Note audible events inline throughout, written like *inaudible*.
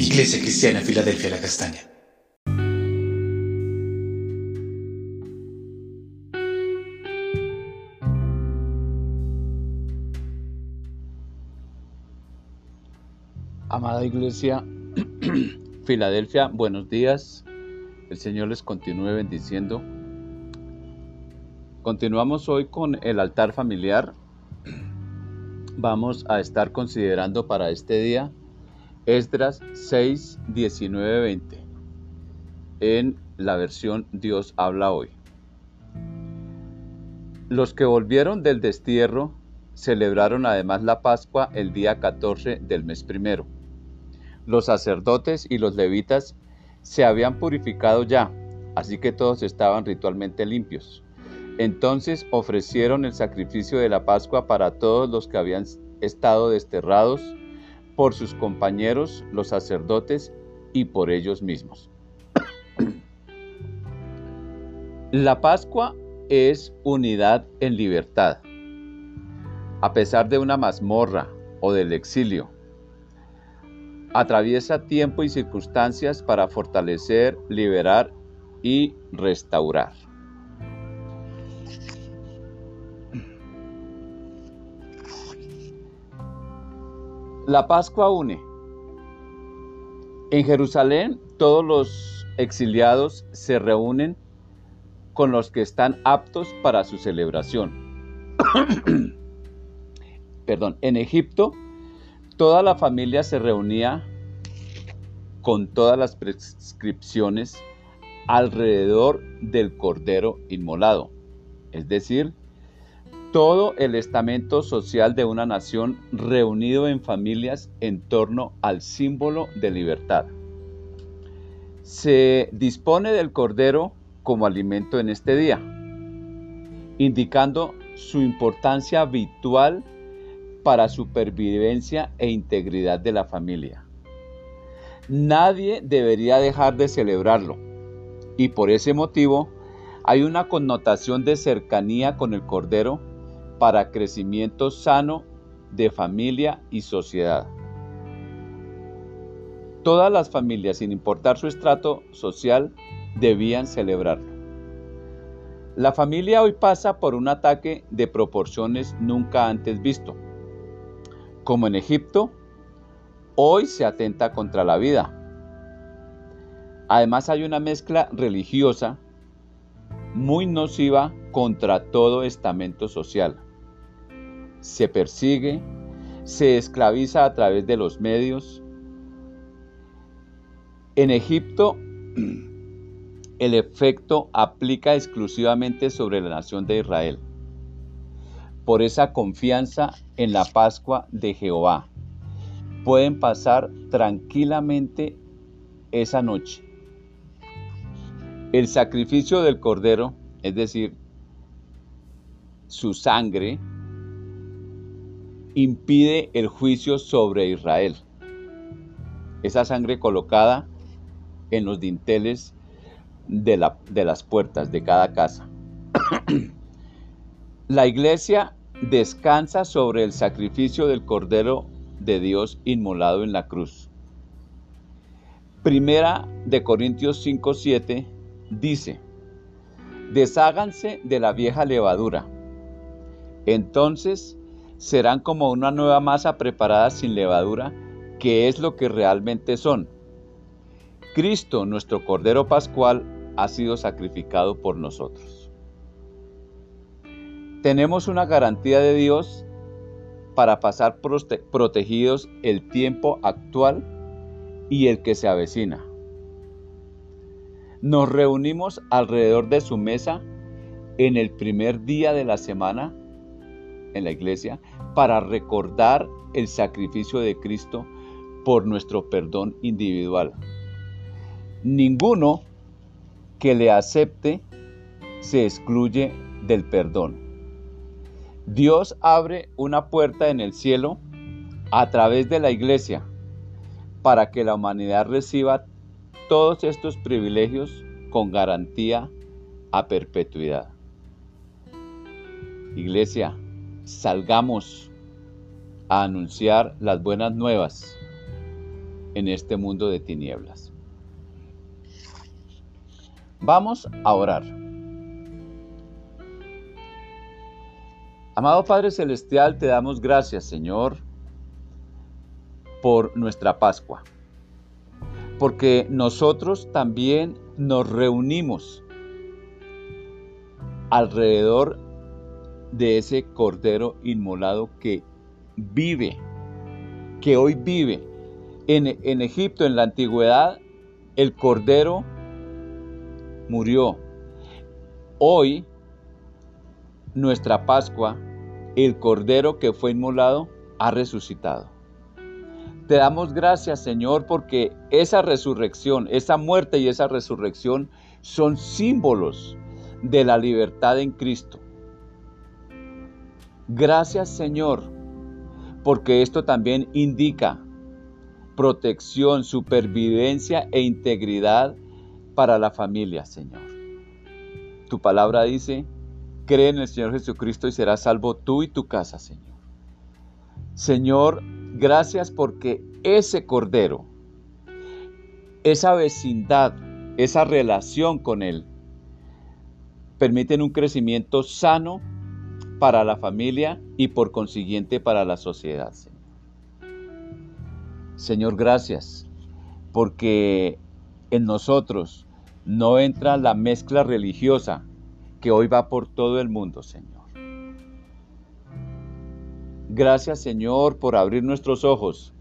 Iglesia Cristiana Filadelfia La Castaña. Amada Iglesia *clears throat* Filadelfia, buenos días. El Señor les continúe bendiciendo. Continuamos hoy con el altar familiar. Vamos a estar considerando para este día Esdras 6, 19, 20 en la versión Dios habla hoy. Los que volvieron del destierro celebraron además la Pascua el día 14 del mes primero. Los sacerdotes y los levitas se habían purificado ya, así que todos estaban ritualmente limpios. Entonces ofrecieron el sacrificio de la Pascua para todos los que habían estado desterrados por sus compañeros, los sacerdotes, y por ellos mismos. *clears throat* La Pascua es unidad en libertad. A pesar de una mazmorra o del exilio, atraviesa tiempo y circunstancias para fortalecer, liberar y restaurar. La Pascua une. En Jerusalén todos los exiliados se reúnen con los que están aptos para su celebración. *coughs* Perdón, en Egipto toda la familia se reunía con todas las prescripciones alrededor del cordero inmolado, es decir, todo el estamento social de una nación reunido en familias en torno al símbolo de libertad. Se dispone del cordero como alimento en este día, indicando su importancia habitual para supervivencia e integridad de la familia. Nadie debería dejar de celebrarlo y por ese motivo hay una connotación de cercanía con el cordero para crecimiento sano de familia y sociedad. Todas las familias, sin importar su estrato social, debían celebrarlo. La familia hoy pasa por un ataque de proporciones nunca antes visto. Como en Egipto, hoy se atenta contra la vida. Además hay una mezcla religiosa muy nociva contra todo estamento social se persigue, se esclaviza a través de los medios. En Egipto, *clears throat* el efecto aplica exclusivamente sobre la nación de Israel. Por esa confianza en la Pascua de Jehová, pueden pasar tranquilamente esa noche. El sacrificio del cordero, es decir, su sangre, impide el juicio sobre Israel. Esa sangre colocada en los dinteles de, las puertas de cada casa. *clears throat* la iglesia descansa sobre el sacrificio del Cordero de Dios inmolado en la cruz. Primera de Corintios 5:7 dice, desháganse de la vieja levadura. Entonces serán como una nueva masa preparada sin levadura, que es lo que realmente son. Cristo, nuestro Cordero Pascual, ha sido sacrificado por nosotros. Tenemos una garantía de Dios para pasar protegidos el tiempo actual y el que se avecina. Nos reunimos alrededor de su mesa en el primer día de la semana en la iglesia para recordar el sacrificio de Cristo por nuestro perdón individual. Ninguno que le acepte se excluye del perdón. Dios abre una puerta en el cielo a través de la iglesia para que la humanidad reciba todos estos privilegios con garantía a perpetuidad. Iglesia, salgamos a anunciar las buenas nuevas en este mundo de tinieblas. Vamos a orar. Amado Padre Celestial, te damos gracias, Señor, por nuestra Pascua, porque nosotros también nos reunimos alrededor de ese Cordero inmolado que vive, que hoy vive. En, en Egipto, en la antigüedad, el Cordero murió. Hoy, nuestra Pascua, el Cordero que fue inmolado, ha resucitado. Te damos gracias, Señor, porque esa resurrección, esa muerte y esa resurrección son símbolos de la libertad en Cristo. Gracias, Señor, porque esto también indica protección, supervivencia e integridad para la familia, Señor. Tu palabra dice, cree en el Señor Jesucristo y serás salvo tú y tu casa, Señor. Señor, gracias porque ese Cordero, esa vecindad, esa relación con Él, permiten un crecimiento sano para la familia y por consiguiente para la sociedad, Señor. Señor, gracias, porque en nosotros no entra la mezcla religiosa que hoy va por todo el mundo, Señor. Gracias, Señor, por abrir nuestros ojos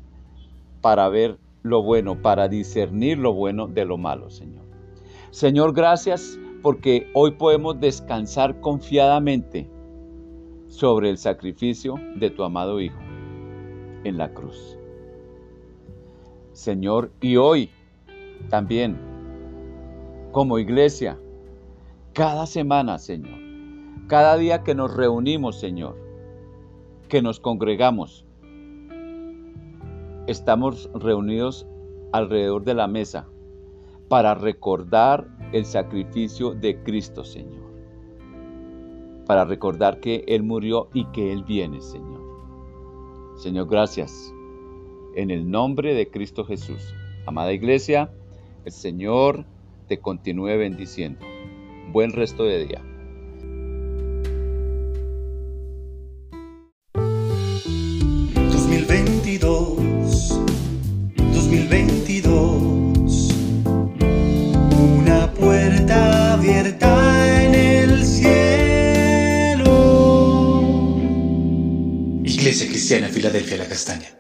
para ver lo bueno, para discernir lo bueno de lo malo, Señor. Señor, gracias porque hoy podemos descansar confiadamente sobre el sacrificio de tu amado Hijo en la cruz. Señor, y hoy también, como iglesia, cada semana, Señor, cada día que nos reunimos, Señor, que nos congregamos, estamos reunidos alrededor de la mesa para recordar el sacrificio de Cristo, Señor para recordar que Él murió y que Él viene, Señor. Señor, gracias. En el nombre de Cristo Jesús. Amada iglesia, el Señor te continúe bendiciendo. Buen resto de día. Filadelfia La Castaña.